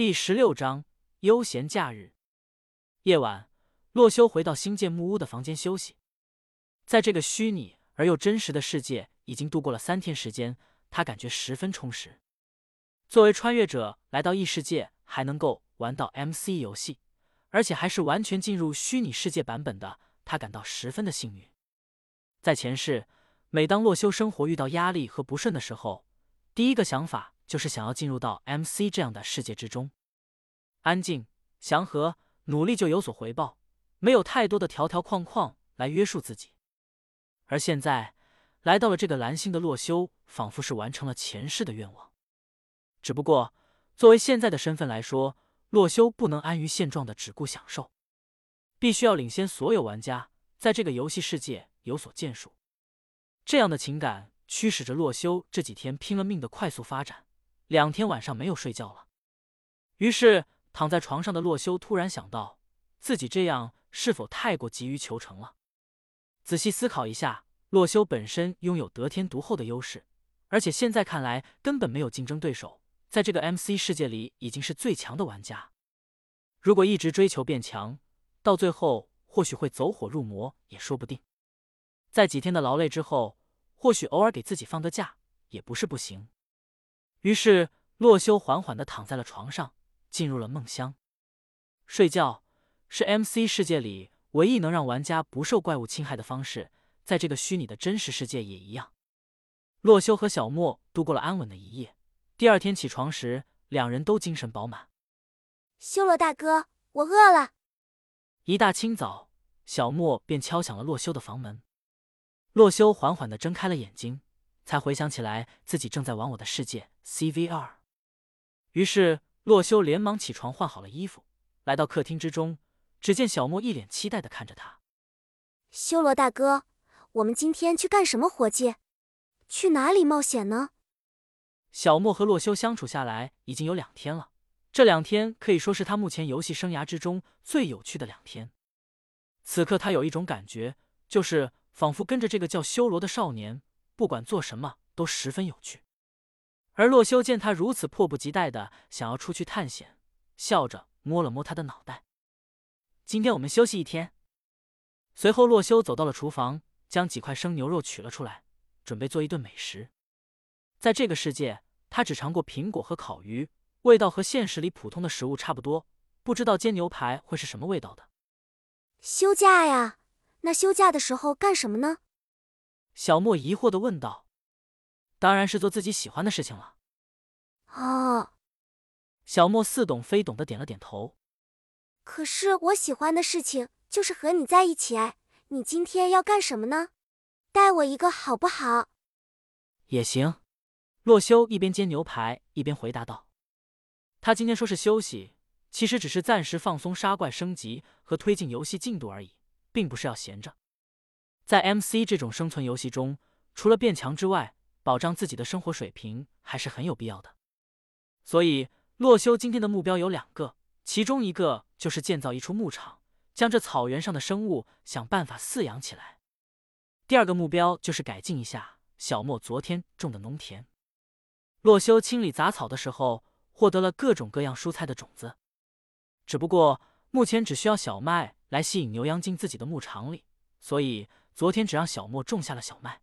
第十六章悠闲假日。夜晚，洛修回到新建木屋的房间休息。在这个虚拟而又真实的世界，已经度过了三天时间，他感觉十分充实。作为穿越者来到异世界，还能够玩到 MC 游戏，而且还是完全进入虚拟世界版本的，他感到十分的幸运。在前世，每当洛修生活遇到压力和不顺的时候，第一个想法。就是想要进入到 MC 这样的世界之中，安静、祥和，努力就有所回报，没有太多的条条框框来约束自己。而现在来到了这个蓝星的洛修，仿佛是完成了前世的愿望。只不过，作为现在的身份来说，洛修不能安于现状的只顾享受，必须要领先所有玩家，在这个游戏世界有所建树。这样的情感驱使着洛修这几天拼了命的快速发展。两天晚上没有睡觉了，于是躺在床上的洛修突然想到，自己这样是否太过急于求成了？仔细思考一下，洛修本身拥有得天独厚的优势，而且现在看来根本没有竞争对手，在这个 MC 世界里已经是最强的玩家。如果一直追求变强，到最后或许会走火入魔也说不定。在几天的劳累之后，或许偶尔给自己放个假也不是不行。于是，洛修缓缓的躺在了床上，进入了梦乡。睡觉是 MC 世界里唯一能让玩家不受怪物侵害的方式，在这个虚拟的真实世界也一样。洛修和小莫度过了安稳的一夜。第二天起床时，两人都精神饱满。修罗大哥，我饿了。一大清早，小莫便敲响了洛修的房门。洛修缓缓的睁开了眼睛。才回想起来，自己正在玩我的世界 CVR。于是洛修连忙起床，换好了衣服，来到客厅之中。只见小莫一脸期待的看着他：“修罗大哥，我们今天去干什么活计？去哪里冒险呢？”小莫和洛修相处下来已经有两天了，这两天可以说是他目前游戏生涯之中最有趣的两天。此刻他有一种感觉，就是仿佛跟着这个叫修罗的少年。不管做什么都十分有趣，而洛修见他如此迫不及待的想要出去探险，笑着摸了摸他的脑袋。今天我们休息一天。随后，洛修走到了厨房，将几块生牛肉取了出来，准备做一顿美食。在这个世界，他只尝过苹果和烤鱼，味道和现实里普通的食物差不多，不知道煎牛排会是什么味道的。休假呀？那休假的时候干什么呢？小莫疑惑的问道：“当然是做自己喜欢的事情了。”哦，小莫似懂非懂的点了点头。可是我喜欢的事情就是和你在一起哎，你今天要干什么呢？带我一个好不好？也行。洛修一边煎牛排一边回答道：“他今天说是休息，其实只是暂时放松杀怪升级和推进游戏进度而已，并不是要闲着。”在 MC 这种生存游戏中，除了变强之外，保障自己的生活水平还是很有必要的。所以，洛修今天的目标有两个，其中一个就是建造一处牧场，将这草原上的生物想办法饲养起来；第二个目标就是改进一下小莫昨天种的农田。洛修清理杂草的时候，获得了各种各样蔬菜的种子，只不过目前只需要小麦来吸引牛羊进自己的牧场里，所以。昨天只让小莫种下了小麦，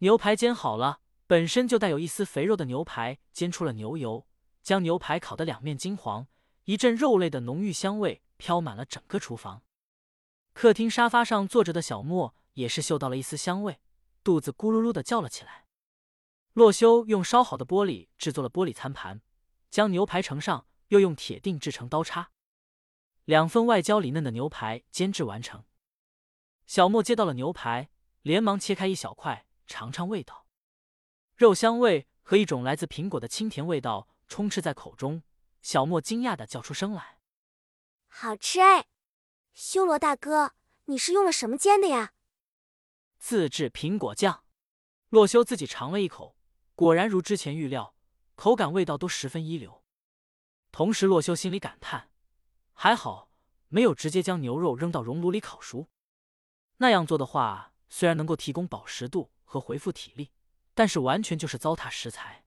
牛排煎好了，本身就带有一丝肥肉的牛排煎出了牛油，将牛排烤得两面金黄，一阵肉类的浓郁香味飘满了整个厨房。客厅沙发上坐着的小莫也是嗅到了一丝香味，肚子咕噜噜的叫了起来。洛修用烧好的玻璃制作了玻璃餐盘，将牛排盛上，又用铁锭制成刀叉，两份外焦里嫩的牛排煎制完成。小莫接到了牛排，连忙切开一小块尝尝味道，肉香味和一种来自苹果的清甜味道充斥在口中。小莫惊讶的叫出声来：“好吃哎！修罗大哥，你是用了什么煎的呀？”自制苹果酱。洛修自己尝了一口，果然如之前预料，口感味道都十分一流。同时，洛修心里感叹：还好没有直接将牛肉扔到熔炉里烤熟。那样做的话，虽然能够提供饱食度和恢复体力，但是完全就是糟蹋食材。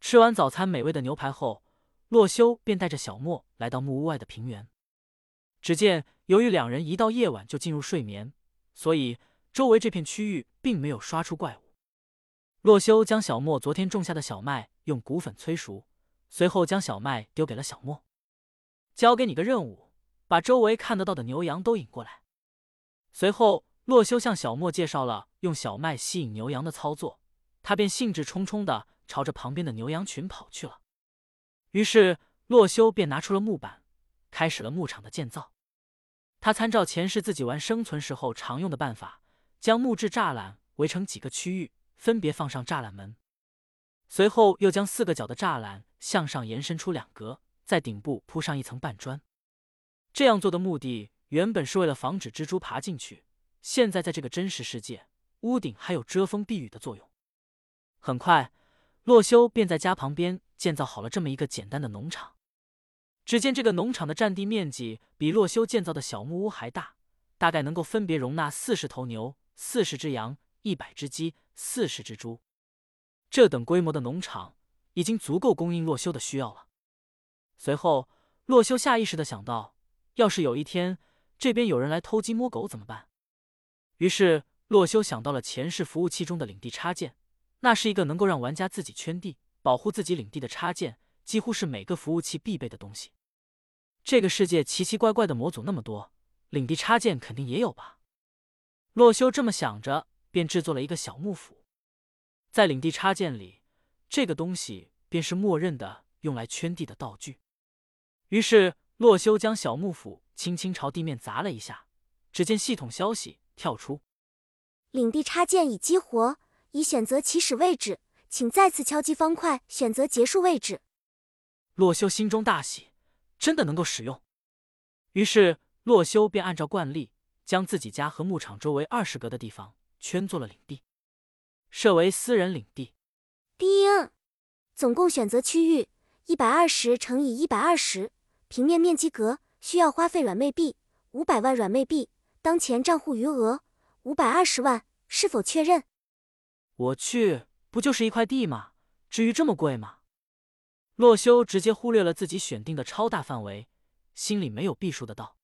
吃完早餐美味的牛排后，洛修便带着小莫来到木屋外的平原。只见，由于两人一到夜晚就进入睡眠，所以周围这片区域并没有刷出怪物。洛修将小莫昨天种下的小麦用谷粉催熟，随后将小麦丢给了小莫，交给你个任务，把周围看得到的牛羊都引过来。随后，洛修向小莫介绍了用小麦吸引牛羊的操作，他便兴致冲冲的朝着旁边的牛羊群跑去了。于是，洛修便拿出了木板，开始了牧场的建造。他参照前世自己玩生存时候常用的办法，将木质栅栏围成几个区域，分别放上栅栏门。随后，又将四个角的栅栏向上延伸出两格，在顶部铺上一层半砖。这样做的目的。原本是为了防止蜘蛛爬进去，现在在这个真实世界，屋顶还有遮风避雨的作用。很快，洛修便在家旁边建造好了这么一个简单的农场。只见这个农场的占地面积比洛修建造的小木屋还大，大概能够分别容纳四十头牛、四十只羊、一百只鸡、四十只猪。这等规模的农场已经足够供应洛修的需要了。随后，洛修下意识的想到，要是有一天……这边有人来偷鸡摸狗怎么办？于是洛修想到了前世服务器中的领地插件，那是一个能够让玩家自己圈地、保护自己领地的插件，几乎是每个服务器必备的东西。这个世界奇奇怪怪的模组那么多，领地插件肯定也有吧？洛修这么想着，便制作了一个小木斧。在领地插件里，这个东西便是默认的用来圈地的道具。于是洛修将小木斧。轻轻朝地面砸了一下，只见系统消息跳出：“领地插件已激活，已选择起始位置，请再次敲击方块选择结束位置。”洛修心中大喜，真的能够使用。于是洛修便按照惯例，将自己家和牧场周围二十格的地方圈做了领地，设为私人领地。丁，总共选择区域一百二十乘以一百二十，平面面积格。需要花费软妹币五百万软妹币，当前账户余额五百二十万，是否确认？我去，不就是一块地吗？至于这么贵吗？洛修直接忽略了自己选定的超大范围，心里没有避数的道。